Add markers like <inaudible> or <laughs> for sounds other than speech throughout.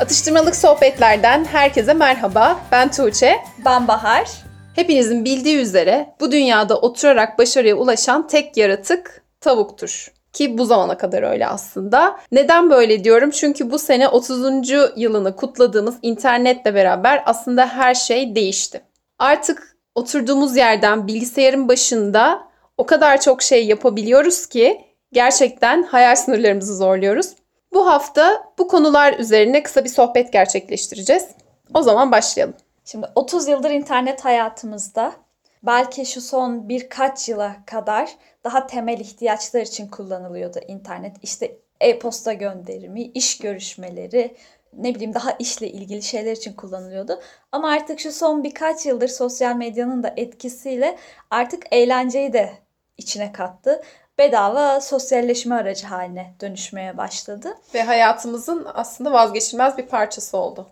Atıştırmalık sohbetlerden herkese merhaba. Ben Tuğçe. Ben Bahar. Hepinizin bildiği üzere bu dünyada oturarak başarıya ulaşan tek yaratık tavuktur. Ki bu zamana kadar öyle aslında. Neden böyle diyorum? Çünkü bu sene 30. yılını kutladığımız internetle beraber aslında her şey değişti. Artık oturduğumuz yerden bilgisayarın başında o kadar çok şey yapabiliyoruz ki gerçekten hayal sınırlarımızı zorluyoruz. Bu hafta bu konular üzerine kısa bir sohbet gerçekleştireceğiz. O zaman başlayalım. Şimdi 30 yıldır internet hayatımızda belki şu son birkaç yıla kadar daha temel ihtiyaçlar için kullanılıyordu internet. İşte e-posta gönderimi, iş görüşmeleri, ne bileyim daha işle ilgili şeyler için kullanılıyordu. Ama artık şu son birkaç yıldır sosyal medyanın da etkisiyle artık eğlenceyi de içine kattı. Bedava sosyalleşme aracı haline dönüşmeye başladı. Ve hayatımızın aslında vazgeçilmez bir parçası oldu.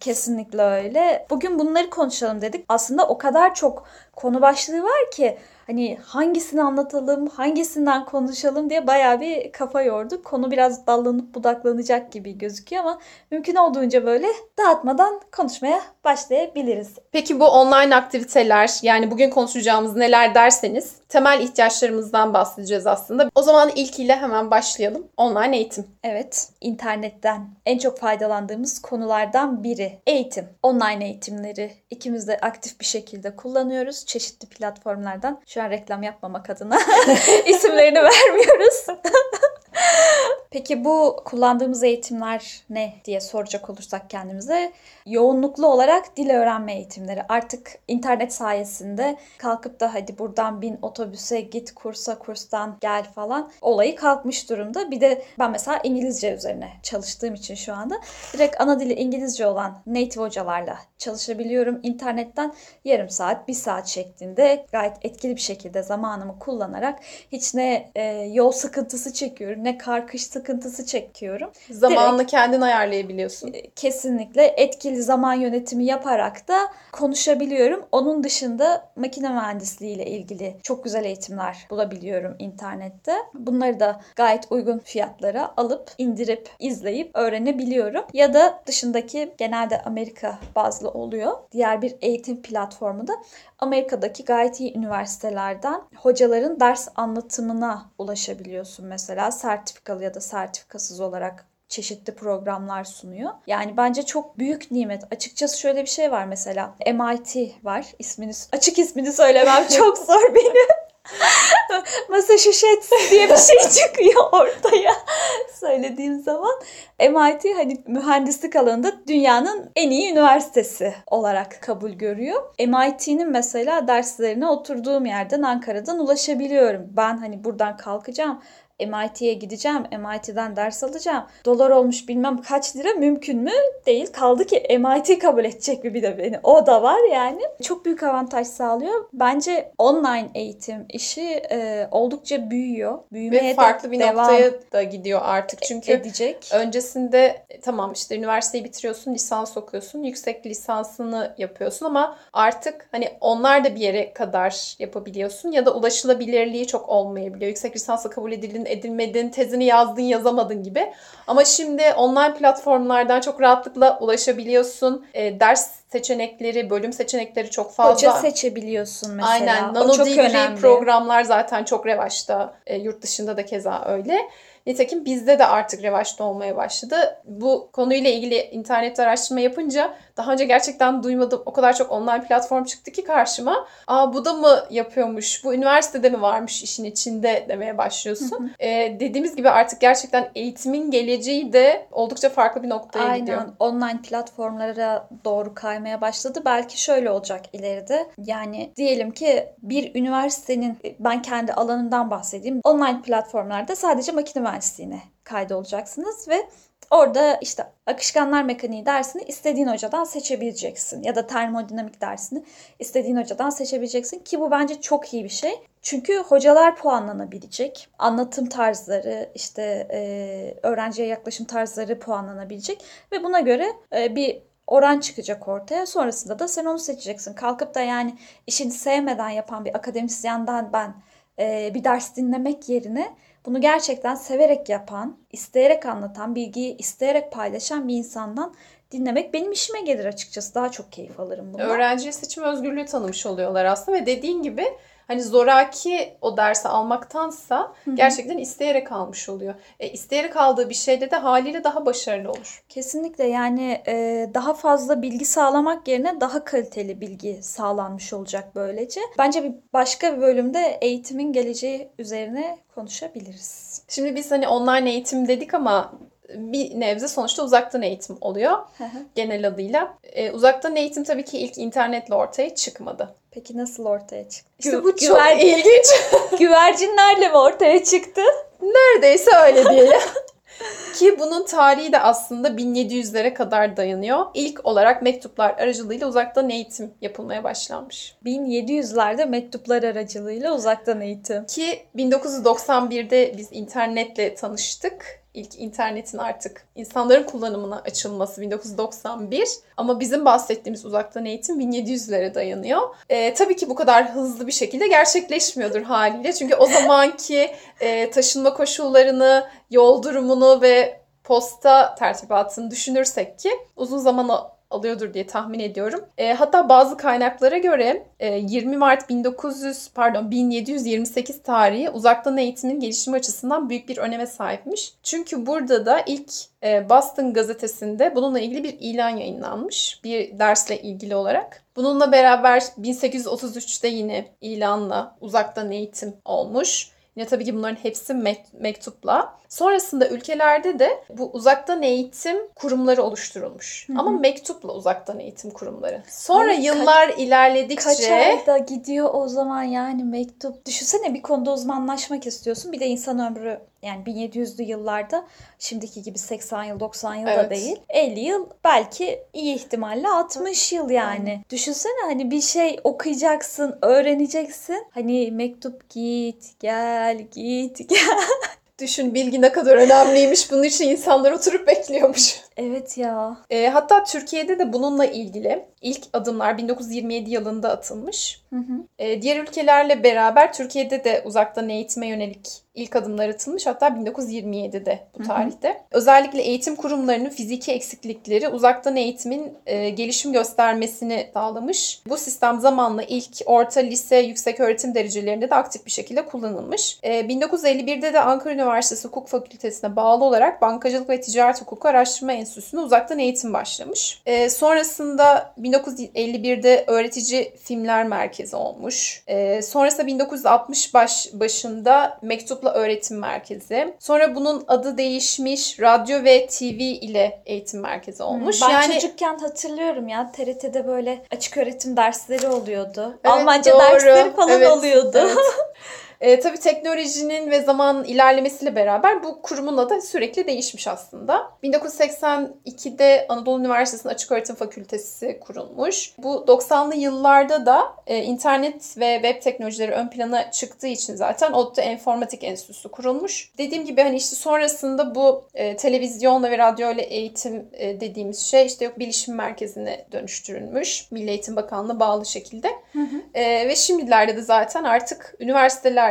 Kesinlikle öyle. Bugün bunları konuşalım dedik. Aslında o kadar çok konu başlığı var ki hani hangisini anlatalım, hangisinden konuşalım diye bayağı bir kafa yorduk. Konu biraz dallanıp budaklanacak gibi gözüküyor ama mümkün olduğunca böyle dağıtmadan konuşmaya başlayabiliriz. Peki bu online aktiviteler yani bugün konuşacağımız neler derseniz temel ihtiyaçlarımızdan bahsedeceğiz aslında. O zaman ilkiyle hemen başlayalım. Online eğitim. Evet, internetten en çok faydalandığımız konulardan biri eğitim. Online eğitimleri ikimiz de aktif bir şekilde kullanıyoruz çeşitli platformlardan. Şu an reklam yapmamak adına <laughs> isimlerini vermiyoruz. <laughs> Peki bu kullandığımız eğitimler ne diye soracak olursak kendimize yoğunluklu olarak dil öğrenme eğitimleri. Artık internet sayesinde kalkıp da hadi buradan bin otobüse git kursa kurstan gel falan olayı kalkmış durumda. Bir de ben mesela İngilizce üzerine çalıştığım için şu anda direkt ana dili İngilizce olan native hocalarla çalışabiliyorum. İnternetten yarım saat, bir saat şeklinde gayet etkili bir şekilde zamanımı kullanarak hiç ne e, yol sıkıntısı çekiyorum ne kar kış sıkıntısı çekiyorum. Zamanını Direkt, kendin ayarlayabiliyorsun. Kesinlikle etkili zaman yönetimi yaparak da konuşabiliyorum. Onun dışında makine mühendisliği ile ilgili çok güzel eğitimler bulabiliyorum internette. Bunları da gayet uygun fiyatlara alıp indirip izleyip öğrenebiliyorum. Ya da dışındaki genelde Amerika bazlı oluyor. Diğer bir eğitim platformu da Amerika'daki gayet iyi üniversitelerden hocaların ders anlatımına ulaşabiliyorsun mesela sertifikalı ya da sertifikasız olarak çeşitli programlar sunuyor. Yani bence çok büyük nimet. Açıkçası şöyle bir şey var mesela. MIT var. İsmini açık ismini söylemem <laughs> çok zor benim. <laughs> Massachusetts diye bir şey çıkıyor ortaya söylediğim zaman. MIT hani mühendislik alanında dünyanın en iyi üniversitesi olarak kabul görüyor. MIT'nin mesela derslerine oturduğum yerden Ankara'dan ulaşabiliyorum. Ben hani buradan kalkacağım MIT'ye gideceğim, MIT'den ders alacağım. Dolar olmuş bilmem kaç lira mümkün mü? Değil. Kaldı ki MIT kabul edecek mi bir de beni. O da var yani. Çok büyük avantaj sağlıyor. Bence online eğitim işi e, oldukça büyüyor. Büyümeye Ve farklı bir devam noktaya da gidiyor artık. Çünkü edecek. öncesinde e, tamam işte üniversiteyi bitiriyorsun, lisans okuyorsun, yüksek lisansını yapıyorsun ama artık hani onlar da bir yere kadar yapabiliyorsun ya da ulaşılabilirliği çok olmayabiliyor. Yüksek lisansla kabul edildiğinde edildin, edilmedin, tezini yazdın, yazamadın gibi. Ama şimdi online platformlardan çok rahatlıkla ulaşabiliyorsun. E, ders seçenekleri, bölüm seçenekleri çok fazla. Hoca seçebiliyorsun mesela. Aynen. Nano degree programlar zaten çok revaçta. E, yurt dışında da keza öyle. Nitekim bizde de artık revaçta olmaya başladı. Bu konuyla ilgili internet araştırma yapınca daha önce gerçekten duymadım. O kadar çok online platform çıktı ki karşıma. Aa bu da mı yapıyormuş? Bu üniversitede mi varmış işin içinde demeye başlıyorsun. Ee, dediğimiz gibi artık gerçekten eğitimin geleceği de oldukça farklı bir noktaya Aynen. gidiyor. Aynen. Online platformlara doğru kaymaya başladı. Belki şöyle olacak ileride. Yani diyelim ki bir üniversitenin ben kendi alanımdan bahsedeyim. Online platformlarda sadece makine mühendisliğine kaydolacaksınız ve Orada işte akışkanlar mekaniği dersini istediğin hocadan seçebileceksin. Ya da termodinamik dersini istediğin hocadan seçebileceksin. Ki bu bence çok iyi bir şey. Çünkü hocalar puanlanabilecek. Anlatım tarzları, işte e, öğrenciye yaklaşım tarzları puanlanabilecek. Ve buna göre e, bir oran çıkacak ortaya. Sonrasında da sen onu seçeceksin. Kalkıp da yani işini sevmeden yapan bir akademisyenden ben e, bir ders dinlemek yerine bunu gerçekten severek yapan, isteyerek anlatan, bilgiyi isteyerek paylaşan bir insandan dinlemek benim işime gelir açıkçası. Daha çok keyif alırım bundan. Öğrenciye seçim özgürlüğü tanımış oluyorlar aslında ve dediğin gibi hani zoraki o dersi almaktansa gerçekten isteyerek almış oluyor. E, isteyerek aldığı bir şeyde de haliyle daha başarılı olur. Kesinlikle yani e, daha fazla bilgi sağlamak yerine daha kaliteli bilgi sağlanmış olacak böylece. Bence bir başka bir bölümde eğitimin geleceği üzerine konuşabiliriz. Şimdi biz hani online eğitim dedik ama bir nebze sonuçta uzaktan eğitim oluyor genel adıyla. E, uzaktan eğitim tabii ki ilk internetle ortaya çıkmadı. Peki nasıl ortaya çıktı? İşte Gü- bu çok güver- <laughs> ilginç. <laughs> güvercinlerle mi ortaya çıktı? Neredeyse öyle <laughs> diyelim. Ki bunun tarihi de aslında 1700'lere kadar dayanıyor. İlk olarak mektuplar aracılığıyla uzaktan eğitim yapılmaya başlanmış. 1700'lerde mektuplar aracılığıyla uzaktan eğitim. Ki 1991'de biz internetle tanıştık. İlk internetin artık insanların kullanımına açılması 1991. Ama bizim bahsettiğimiz uzaktan eğitim 1700'lere dayanıyor. Ee, tabii ki bu kadar hızlı bir şekilde gerçekleşmiyordur haliyle. Çünkü o zamanki e, taşınma koşullarını, yol durumunu ve posta tertibatını düşünürsek ki uzun zaman alıyordur diye tahmin ediyorum. E, hatta bazı kaynaklara göre e, 20 Mart 1900 pardon 1728 tarihi uzaktan eğitimin gelişimi açısından büyük bir öneme sahipmiş. Çünkü burada da ilk e, Boston gazetesinde bununla ilgili bir ilan yayınlanmış. Bir dersle ilgili olarak. Bununla beraber 1833'te yine ilanla uzaktan eğitim olmuş. Yine tabii ki bunların hepsi mek- mektupla. Sonrasında ülkelerde de bu uzaktan eğitim kurumları oluşturulmuş. Ama mektupla uzaktan eğitim kurumları. Sonra kaç- yıllar ilerledikçe Kaç ayda gidiyor o zaman yani mektup. Düşünsene bir konuda uzmanlaşmak istiyorsun. Bir de insan ömrü yani 1700'lü yıllarda şimdiki gibi 80 yıl 90 yıl da Evet. değil. 50 yıl belki iyi ihtimalle 60 yıl yani. Düşünsene hani bir şey okuyacaksın, öğreneceksin. Hani mektup git, gel, git, gel. düşün bilgi ne kadar önemliymiş. Bunun için insanlar oturup bekliyormuş. Evet ya. E, hatta Türkiye'de de bununla ilgili ilk adımlar 1927 yılında atılmış. Hı hı. E, diğer ülkelerle beraber Türkiye'de de uzaktan eğitime yönelik ilk adımlar atılmış. Hatta 1927'de bu Hı hı. tarihte. Özellikle eğitim kurumlarının fiziki eksiklikleri uzaktan eğitimin e, gelişim göstermesini sağlamış. Bu sistem zamanla ilk orta, lise, yüksek öğretim derecelerinde de aktif bir şekilde kullanılmış. E, 1951'de de Ankara Üniversitesi Hukuk Fakültesine bağlı olarak Bankacılık ve Ticaret Hukuku Araştırma Enstitüsü'ne uzaktan eğitim başlamış. E, sonrasında 1951'de Öğretici Filmler Merkezi olmuş. E, sonrasında 1960 baş, başında Mektupla Öğretim Merkezi. Sonra bunun adı değişmiş Radyo ve TV ile Eğitim Merkezi olmuş. Ben yani çocukken hatırlıyorum ya TRT'de böyle açık öğretim dersleri oluyordu. Evet, Almanca doğru. dersleri falan Evet, oluyordu. evet. <laughs> E, tabii teknolojinin ve zamanın ilerlemesiyle beraber bu kurumun adı sürekli değişmiş aslında. 1982'de Anadolu Üniversitesi'nin Açık Öğretim Fakültesi kurulmuş. Bu 90'lı yıllarda da e, internet ve web teknolojileri ön plana çıktığı için zaten ODTÜ Enformatik Enstitüsü kurulmuş. Dediğim gibi hani işte sonrasında bu e, televizyonla ve radyo ile eğitim e, dediğimiz şey işte yok bilişim merkezine dönüştürülmüş. Milli Eğitim Bakanlığı'na bağlı şekilde. Ee, ve şimdilerde de zaten artık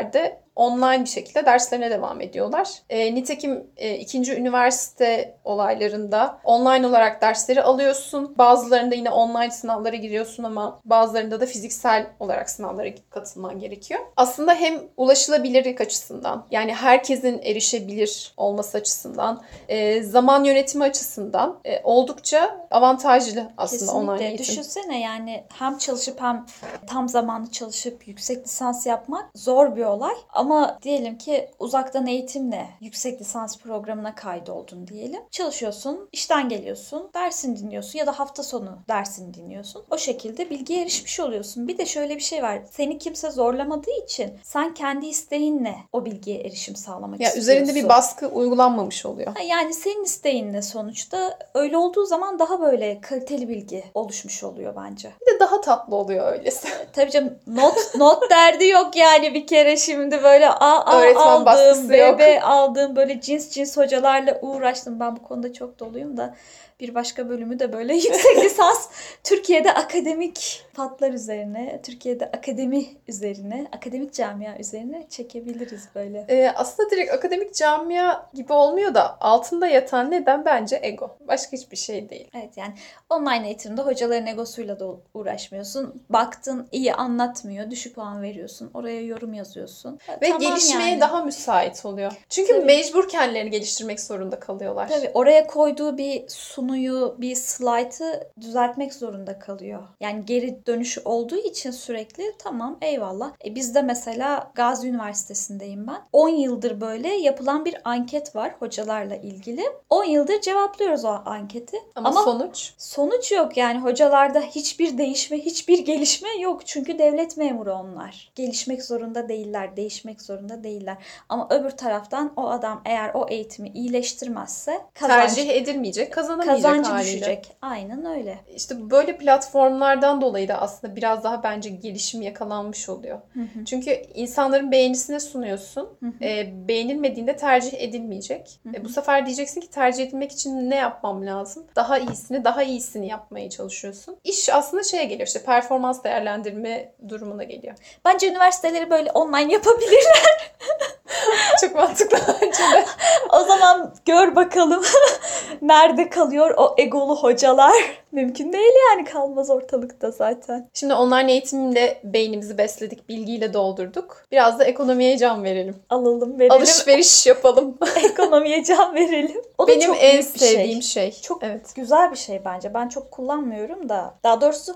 vardı. Online bir şekilde derslerine devam ediyorlar. Ee, nitekim e, ikinci üniversite olaylarında online olarak dersleri alıyorsun. Bazılarında yine online sınavlara giriyorsun ama bazılarında da fiziksel olarak sınavlara katılman gerekiyor. Aslında hem ulaşılabilirlik açısından yani herkesin erişebilir olması açısından e, zaman yönetimi açısından e, oldukça avantajlı aslında online Kesinlikle. eğitim. Düşünsene yani hem çalışıp hem tam zamanlı çalışıp yüksek lisans yapmak zor bir olay. Ama diyelim ki uzaktan eğitimle yüksek lisans programına kaydoldun diyelim. Çalışıyorsun, işten geliyorsun, dersini dinliyorsun ya da hafta sonu dersini dinliyorsun. O şekilde bilgiye erişmiş oluyorsun. Bir de şöyle bir şey var. Seni kimse zorlamadığı için sen kendi isteğinle o bilgiye erişim sağlamak Ya istiyorsun. üzerinde bir baskı uygulanmamış oluyor. Ha, Yani senin isteğinle sonuçta öyle olduğu zaman daha böyle kaliteli bilgi oluşmuş oluyor bence. Bir de daha tatlı oluyor öylesi. Tabii canım not not derdi yok yani bir kere şimdi böyle A, A Öğretmen aldığım, baskısı B, yok. B aldığım böyle cins cins hocalarla uğraştım. Ben bu konuda çok doluyum da bir başka bölümü de böyle <laughs> yüksek lisans Türkiye'de akademik fatlar üzerine, Türkiye'de akademi üzerine, akademik camia üzerine çekebiliriz böyle. Ee, aslında direkt akademik camia gibi olmuyor da altında yatan neden bence ego. Başka hiçbir şey değil. Evet yani online eğitimde hocaların egosuyla da uğraşmıyorsun. Baktın iyi anlatmıyor, düşük puan veriyorsun. Oraya yorum yazıyorsun. Ve Tamam gelişmeye yani. daha müsait oluyor. Çünkü Tabii. mecbur kendilerini geliştirmek zorunda kalıyorlar. Tabii oraya koyduğu bir sunuyu, bir slaytı düzeltmek zorunda kalıyor. Yani geri dönüşü olduğu için sürekli tamam eyvallah. E bizde mesela Gazi Üniversitesi'ndeyim ben. 10 yıldır böyle yapılan bir anket var hocalarla ilgili. 10 yıldır cevaplıyoruz o anketi. Ama, Ama, sonuç sonuç yok yani hocalarda hiçbir değişme, hiçbir gelişme yok. Çünkü devlet memuru onlar. Gelişmek zorunda değiller, değişmek zorunda değiller. Ama öbür taraftan o adam eğer o eğitimi iyileştirmezse kazancı tercih edilmeyecek, kazanamayacak kazancı haliyle. düşecek. Aynen öyle. İşte böyle platformlardan dolayı da aslında biraz daha bence gelişim yakalanmış oluyor. Çünkü insanların beğenisine sunuyorsun. E, beğenilmediğinde tercih edilmeyecek. E, bu sefer diyeceksin ki tercih edilmek için ne yapmam lazım? Daha iyisini, daha iyisini yapmaya çalışıyorsun. İş aslında şeye geliyor işte performans değerlendirme durumuna geliyor. Bence üniversiteleri böyle online yapabilirler. <laughs> <laughs> Çok mantıklı bence de. o zaman gör bakalım <laughs> nerede kalıyor o egolu hocalar. Mümkün değil yani kalmaz ortalıkta zaten. Şimdi online eğitimle beynimizi besledik, bilgiyle doldurduk. Biraz da ekonomiye can verelim. Alalım verelim. Alışveriş yapalım. <laughs> Ekonomiye can verelim. O da Benim en şey. sevdiğim şey. Çok evet. güzel bir şey bence. Ben çok kullanmıyorum da. Daha doğrusu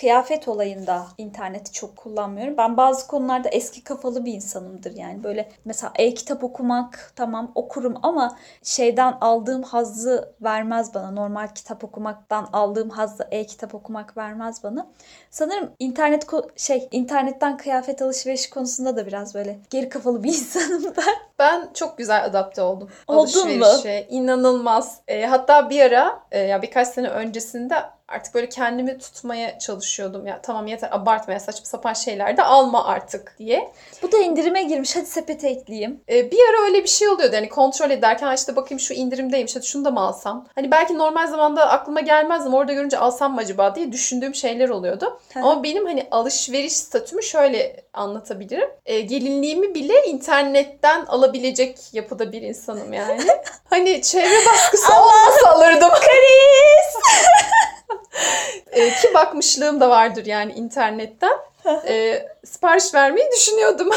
kıyafet olayında interneti çok kullanmıyorum. Ben bazı konularda eski kafalı bir insanımdır yani. Böyle mesela e-kitap okumak tamam okurum ama şeyden aldığım hazzı vermez bana. Normal kitap okumaktan aldığım hazzı e-kitap okumak vermez bana. Sanırım internet şey internetten kıyafet alışveriş konusunda da biraz böyle geri kafalı bir <laughs> insanım ben. Ben çok güzel adapte oldum. Oldun mu? İnanılmaz. E, hatta bir ara e, ya birkaç sene öncesinde artık böyle kendimi tutmaya çalışıyordum. Ya tamam yeter abartma ya saçma sapan şeyler de alma artık diye. Bu da indirime girmiş. Hadi sepete ekleyeyim. E, bir ara öyle bir şey oluyordu. Hani kontrol ederken "Ha işte bakayım şu indirimdeymiş. Hadi şunu da mı alsam? Hani belki normal zamanda aklıma gelmezdi ama orada görünce alsam mı acaba diye düşündüğüm şeyler oluyordu. Hı ama benim hani alışveriş statümü şöyle anlatabilirim. E, gelinliğimi bile internetten alabilecek yapıda bir insanım yani. <laughs> hani çevre baskısı olmasa alırdım. <laughs> E, ki bakmışlığım da vardır yani internetten. E, sipariş vermeyi düşünüyordum.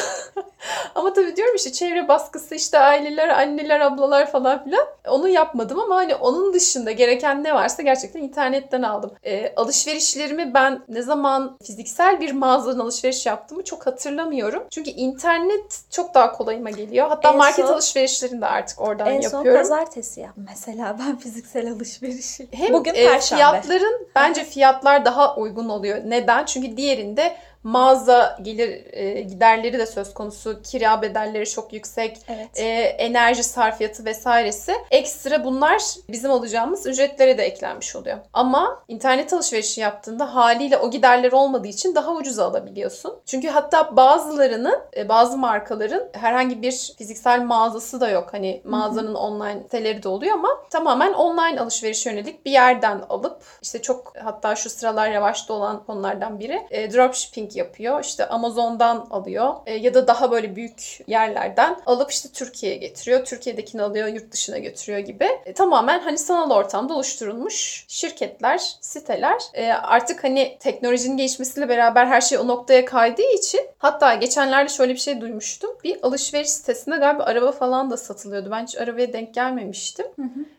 <laughs> ama tabii diyorum işte çevre baskısı işte aileler, anneler, ablalar falan filan. Onu yapmadım ama hani onun dışında gereken ne varsa gerçekten internetten aldım. E, alışverişlerimi ben ne zaman fiziksel bir mağazadan alışveriş yaptığımı çok hatırlamıyorum. Çünkü internet çok daha kolayıma geliyor. Hatta En market son- alışverişlerini de artık oradan en son yapıyorum. pazartesi yap. Mesela <laughs> ben fiziksel alışverişi. Hem <laughs> Bugün e, perşembe. fiyatların bence fiyatlar daha uygun oluyor. Neden? Çünkü diğerinde mağaza gelir e, giderleri de söz konusu. Kira bedelleri çok yüksek. Evet. e, enerji sarfiyatı vesairesi. Ekstra bunlar bizim alacağımız ücretlere de eklenmiş oluyor. Ama internet alışverişi yaptığında haliyle o giderler olmadığı için daha ucuza alabiliyorsun. Çünkü hatta bazılarının, e, bazı markaların herhangi bir fiziksel mağazası da yok. Hani mağazanın online siteleri de oluyor ama tamamen online alışveriş yönelik bir yerden alıp işte çok hatta şu sıralar revaçta olan konulardan biri e, dropshipping yapıyor. İşte Amazon'dan alıyor E, ya da daha böyle büyük yerlerden alıp işte Türkiye'ye getiriyor. Türkiye'dekini alıyor, yurt dışına götürüyor gibi. E, tamamen hani sanal ortamda oluşturulmuş şirketler, siteler. E, artık hani teknolojinin gelişmesiyle beraber her şey o noktaya kaydığı için hatta geçenlerde şöyle bir şey duymuştum. Bir alışveriş sitesinde galiba araba falan da satılıyordu. Ben hiç arabaya denk gelmemiştim.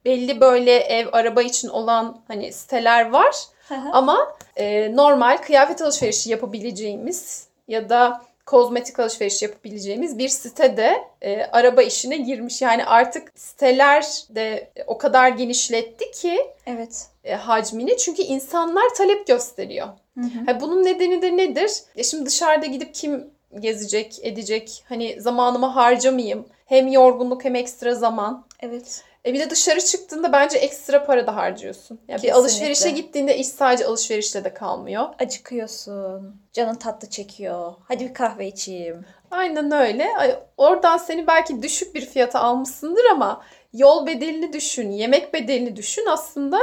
Belli böyle ev, araba için olan hani siteler var. Hı hı. Ama e, normal kıyafet alışverişi yapabileceğimiz ya da kozmetik alışveriş yapabileceğimiz bir sitede e, araba işine girmiş. Yani artık siteler de o kadar genişletti ki Evet. e, hacmini çünkü insanlar talep gösteriyor. Hı hı. Ha, bunun nedeni de nedir? E şimdi dışarıda gidip kim gezecek, edecek? Hani zamanımı harcamayayım. Hem yorgunluk hem ekstra zaman. Evet. E bir de dışarı çıktığında bence ekstra para da harcıyorsun. Yani bir alışverişe gittiğinde iş sadece alışverişle de kalmıyor. Acıkıyorsun. Canın tatlı çekiyor. Hadi bir kahve içeyim. Aynen öyle. Ay, Oradan seni belki düşük bir fiyata almışsındır ama yol bedelini düşün, yemek bedelini düşün aslında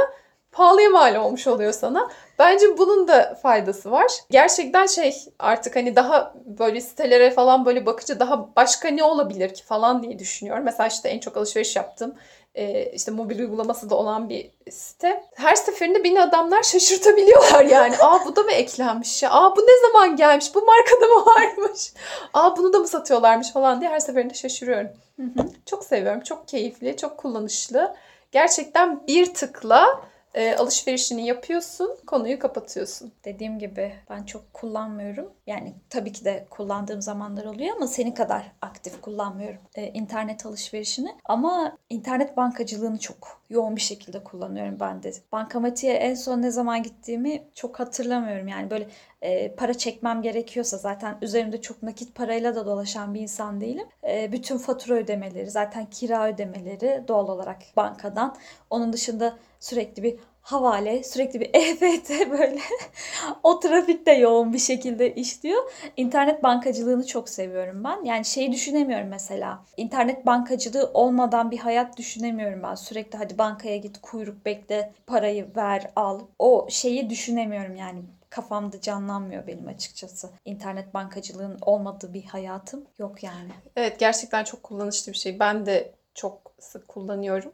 pahalıya mal olmuş oluyor sana. Bence bunun da faydası var. Gerçekten şey artık hani daha böyle sitelere falan böyle bakınca daha başka ne olabilir ki falan diye düşünüyorum. Mesela işte en çok alışveriş yaptığım e, işte mobil uygulaması da olan bir site. Her seferinde beni adamlar şaşırtabiliyorlar yani. Aa bu da mı eklenmiş ya? Aa bu ne zaman gelmiş? Bu markada mı varmış? Aa bunu da mı satıyorlarmış falan diye her seferinde şaşırıyorum. Çok seviyorum. Çok keyifli, çok kullanışlı. Gerçekten bir tıkla e, alışverişini yapıyorsun, konuyu kapatıyorsun. Dediğim gibi ben çok kullanmıyorum. Yani tabii ki de kullandığım zamanlar oluyor ama senin kadar aktif kullanmıyorum e, internet alışverişini. Ama internet bankacılığını çok yoğun bir şekilde kullanıyorum ben de. Bankamatiğe en son ne zaman gittiğimi çok hatırlamıyorum. Yani böyle e, para çekmem gerekiyorsa zaten üzerimde çok nakit parayla da dolaşan bir insan değilim. E, bütün fatura ödemeleri, zaten kira ödemeleri doğal olarak bankadan. Onun dışında sürekli bir havale, sürekli bir <laughs> EFT böyle <laughs> o trafikte yoğun bir şekilde işliyor. İnternet bankacılığını çok seviyorum ben. Yani şeyi düşünemiyorum mesela. İnternet bankacılığı olmadan bir hayat düşünemiyorum ben. Sürekli hadi bankaya git, kuyruk bekle, parayı ver, al. O şeyi düşünemiyorum yani kafamda canlanmıyor benim açıkçası. İnternet bankacılığın olmadığı bir hayatım yok yani. Evet gerçekten çok kullanışlı bir şey. Ben de çok sık kullanıyorum.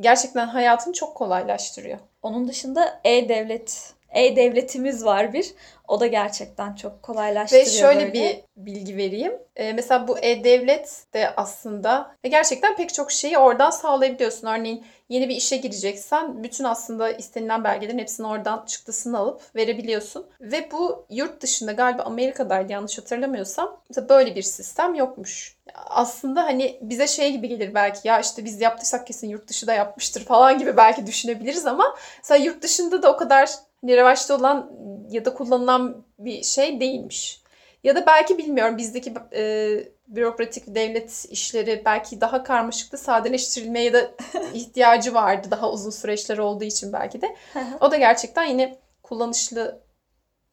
Gerçekten hayatını çok kolaylaştırıyor. Onun dışında e-devlet, e-devletimiz var bir. O da gerçekten çok kolaylaştırıyor Ve şöyle böyle. bir bilgi vereyim. Ee, mesela bu e-devlet de aslında ve gerçekten pek çok şeyi oradan sağlayabiliyorsun. Örneğin yeni bir işe gireceksen bütün aslında istenilen belgelerin hepsini oradan çıktısını alıp verebiliyorsun. Ve bu yurt dışında galiba Amerika'daydı yanlış hatırlamıyorsam. Mesela böyle bir sistem yokmuş. Aslında hani bize şey gibi gelir belki ya işte biz yaptıysak kesin yurt dışı da yapmıştır falan gibi belki düşünebiliriz ama mesela yurt dışında da o kadar revaçta olan ya da kullanılan bir şey değilmiş. Ya da belki bilmiyorum bizdeki e, bürokratik devlet işleri belki daha karmaşıktı, sadeleştirilmeye de <laughs> ihtiyacı vardı daha uzun süreçler olduğu için belki de. O da gerçekten yine kullanışlı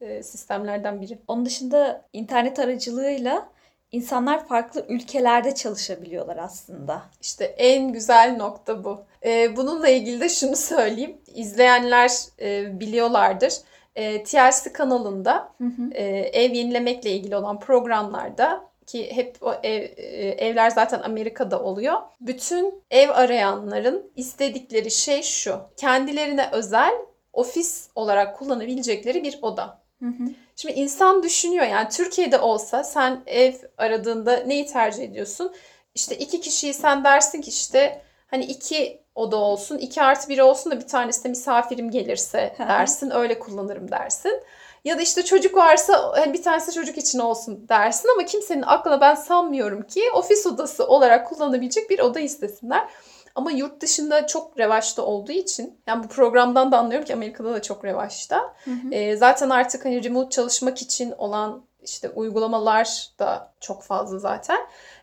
e, sistemlerden biri. Onun dışında internet aracılığıyla insanlar farklı ülkelerde çalışabiliyorlar aslında. İşte en güzel nokta bu. E, bununla ilgili de şunu söyleyeyim. İzleyenler e, biliyorlardır. E, TLC kanalında e, ev yenilemekle ilgili olan programlarda ki hep o ev, e, evler zaten Amerika'da oluyor. Bütün ev arayanların istedikleri şey şu. Kendilerine özel ofis olarak kullanabilecekleri bir oda. Şimdi insan düşünüyor yani Türkiye'de olsa sen ev aradığında neyi tercih ediyorsun? İşte iki kişiyi sen dersin ki işte hani iki oda olsun, iki artı biri olsun da bir tanesi de misafirim gelirse dersin. Öyle kullanırım dersin. Ya da işte çocuk varsa hani bir tanesi çocuk için olsun dersin ama kimsenin aklına ben sanmıyorum ki ofis odası olarak kullanabilecek bir oda istesinler. Ama yurt dışında çok revaçta olduğu için yani bu programdan da anlıyorum ki Amerika'da da çok revaçta. Ee, zaten artık hani remote çalışmak için olan işte uygulamalar da çok fazla zaten.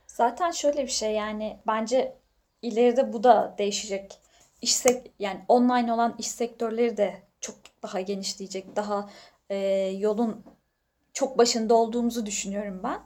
Zaten şöyle bir şey yani bence ileride bu da değişecek. İş sek- yani online olan iş sektörleri de çok daha genişleyecek. Daha e, yolun çok başında olduğumuzu düşünüyorum ben.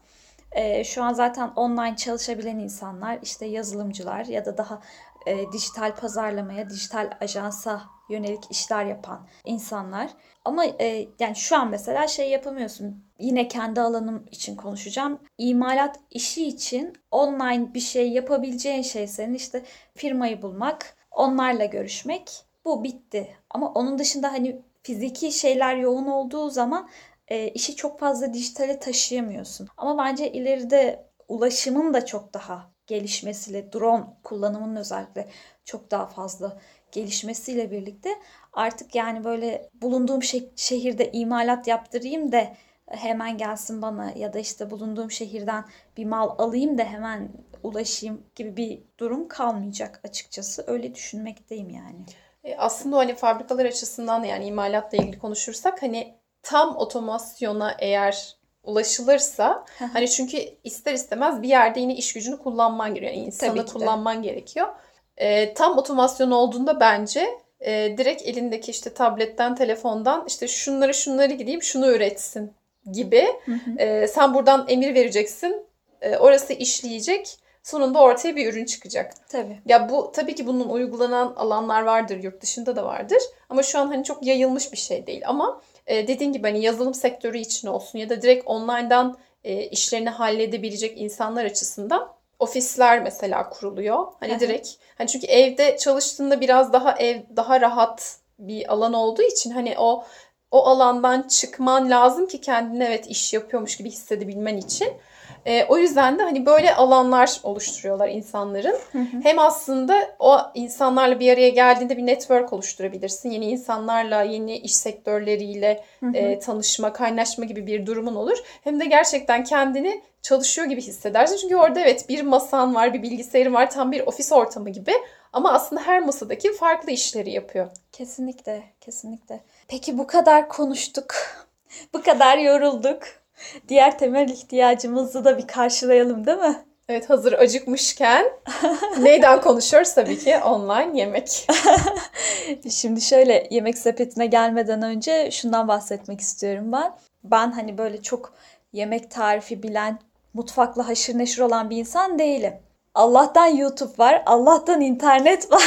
E, şu an zaten online çalışabilen insanlar işte yazılımcılar ya da daha e, dijital pazarlamaya, dijital ajansa yönelik işler yapan insanlar. Ama e, yani şu an mesela şey yapamıyorsun. Yine kendi alanım için konuşacağım. İmalat işi için online bir şey yapabileceğin şey senin işte firmayı bulmak, onlarla görüşmek. Bu bitti. Ama onun dışında hani fiziki şeyler yoğun olduğu zaman e, işi çok fazla dijitale taşıyamıyorsun. Ama bence ileride ulaşımın da çok daha gelişmesiyle, drone kullanımının özellikle çok daha fazla gelişmesiyle birlikte artık yani böyle bulunduğum şe- şehirde imalat yaptırayım da hemen gelsin bana ya da işte bulunduğum şehirden bir mal alayım da hemen ulaşayım gibi bir durum kalmayacak açıkçası. Öyle düşünmekteyim yani. E, Aslında hani fabrikalar açısından da yani imalatla ilgili konuşursak hani tam otomasyona eğer ulaşılırsa hani çünkü ister istemez bir yerde yine iş gücünü kullanman gerekiyor. Yani Tabii insanı kullanman gerekiyor. E, tam otomasyon olduğunda bence e, direkt elindeki işte tabletten, telefondan işte şunları şunları gideyim şunu üretsin gibi. Hı hı. Ee, sen buradan emir vereceksin. Ee, orası işleyecek. Sonunda ortaya bir ürün çıkacak. Tabii. Ya bu tabii ki bunun uygulanan alanlar vardır, yurt dışında da vardır. Ama şu an hani çok yayılmış bir şey değil. Ama e, dediğin gibi hani yazılım sektörü için olsun ya da direkt online'dan e, işlerini halledebilecek insanlar açısından ofisler mesela kuruluyor. Hani direkt hani çünkü evde çalıştığında biraz daha ev daha rahat bir alan olduğu için hani o o alandan çıkman lazım ki kendine evet iş yapıyormuş gibi hissedebilmen için. E, o yüzden de hani böyle alanlar oluşturuyorlar insanların. Hı hı. Hem aslında o insanlarla bir araya geldiğinde bir network oluşturabilirsin. Yeni insanlarla, yeni iş sektörleriyle Hı hı. e, tanışma, kaynaşma gibi bir durumun olur. Hem de gerçekten kendini çalışıyor gibi hissedersin. Çünkü orada evet bir masan var, bir bilgisayarın var, tam bir ofis ortamı gibi. Ama aslında her masadaki farklı işleri yapıyor. Kesinlikle, kesinlikle. Peki bu kadar konuştuk. <laughs> Bu kadar yorulduk. Diğer temel ihtiyacımızı da bir karşılayalım değil mi? Evet hazır acıkmışken <laughs> neyden konuşuyoruz tabii ki online yemek. <laughs> Şimdi şöyle yemek sepetine gelmeden önce şundan bahsetmek istiyorum ben. Ben hani böyle çok yemek tarifi bilen, mutfakla haşır neşir olan bir insan değilim. Allah'tan YouTube var, Allah'tan internet <laughs> var.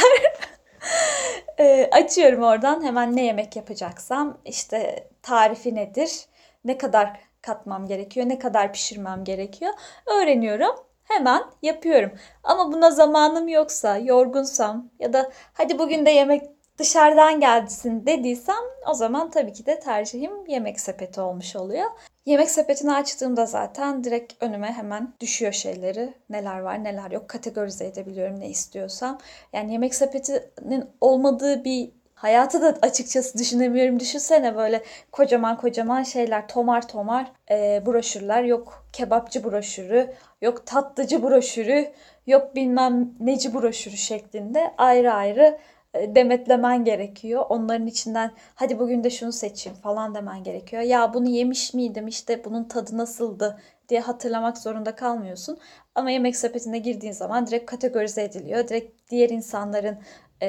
Ee, açıyorum oradan hemen ne yemek yapacaksam işte tarifi nedir, ne kadar katmam gerekiyor, ne kadar pişirmem gerekiyor öğreniyorum. Hemen yapıyorum. Ama buna zamanım yoksa, yorgunsam ya da hadi bugün de yemek dışarıdan gelsin dediysem o zaman tabii ki de tercihim yemek sepeti olmuş oluyor. Yemek sepetini açtığımda zaten direkt önüme hemen düşüyor şeyleri. Neler var neler yok kategorize edebiliyorum ne istiyorsam. Yani yemek sepetinin olmadığı bir hayatı da açıkçası düşünemiyorum. Düşünsene böyle kocaman kocaman şeyler tomar tomar e, broşürler yok kebapçı broşürü yok tatlıcı broşürü yok bilmem neci broşürü şeklinde ayrı ayrı e, demetlemen gerekiyor. Onların içinden hadi bugün de şunu seçeyim falan demen gerekiyor. Ya bunu yemiş miydim işte bunun tadı nasıldı diye hatırlamak zorunda kalmıyorsun. Ama yemek sepetine girdiğin zaman direkt kategorize ediliyor. Direkt diğer insanların e,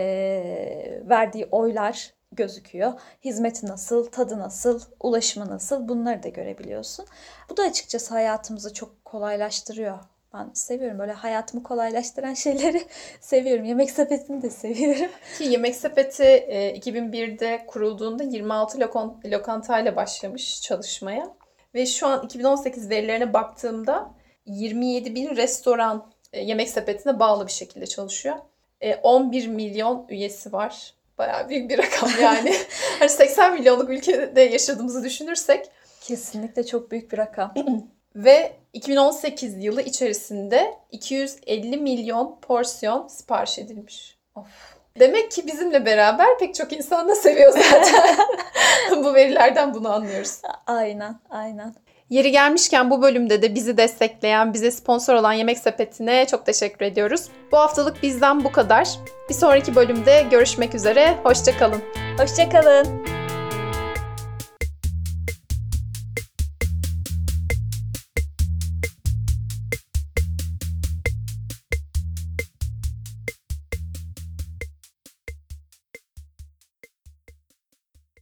verdiği oylar gözüküyor. Hizmeti nasıl, tadı nasıl, ulaşımı nasıl bunları da görebiliyorsun. Bu da açıkçası hayatımızı çok kolaylaştırıyor. Ben seviyorum böyle hayatımı kolaylaştıran <laughs> şeyleri seviyorum. Yemek sepetini de seviyorum. Ki Yemek Sepeti e, 2001'de kurulduğunda 26 lokon- lokantayla başlamış çalışmaya. Ve şu an 2018 verilerine baktığımda 27 bin restoran Yemek Sepeti'ne bağlı bir şekilde çalışıyor. E, 11 milyon üyesi var. Bayağı büyük bir rakam yani. <laughs> hani 80 milyonluk ülkede yaşadığımızı düşünürsek Kesinlikle çok büyük bir rakam. <clears throat> ve 2018 yılı içerisinde 250 milyon porsiyon sipariş edilmiş. Of. Demek ki bizimle beraber pek çok insan da seviyor zaten. <laughs> <laughs> bu verilerden bunu anlıyoruz. Aynen, aynen. Yeri gelmişken bu bölümde de bizi destekleyen, bize sponsor olan Yemek Sepeti'ne çok teşekkür ediyoruz. Bu haftalık bizden bu kadar. Bir sonraki bölümde görüşmek üzere. Hoşçakalın. Hoşçakalın.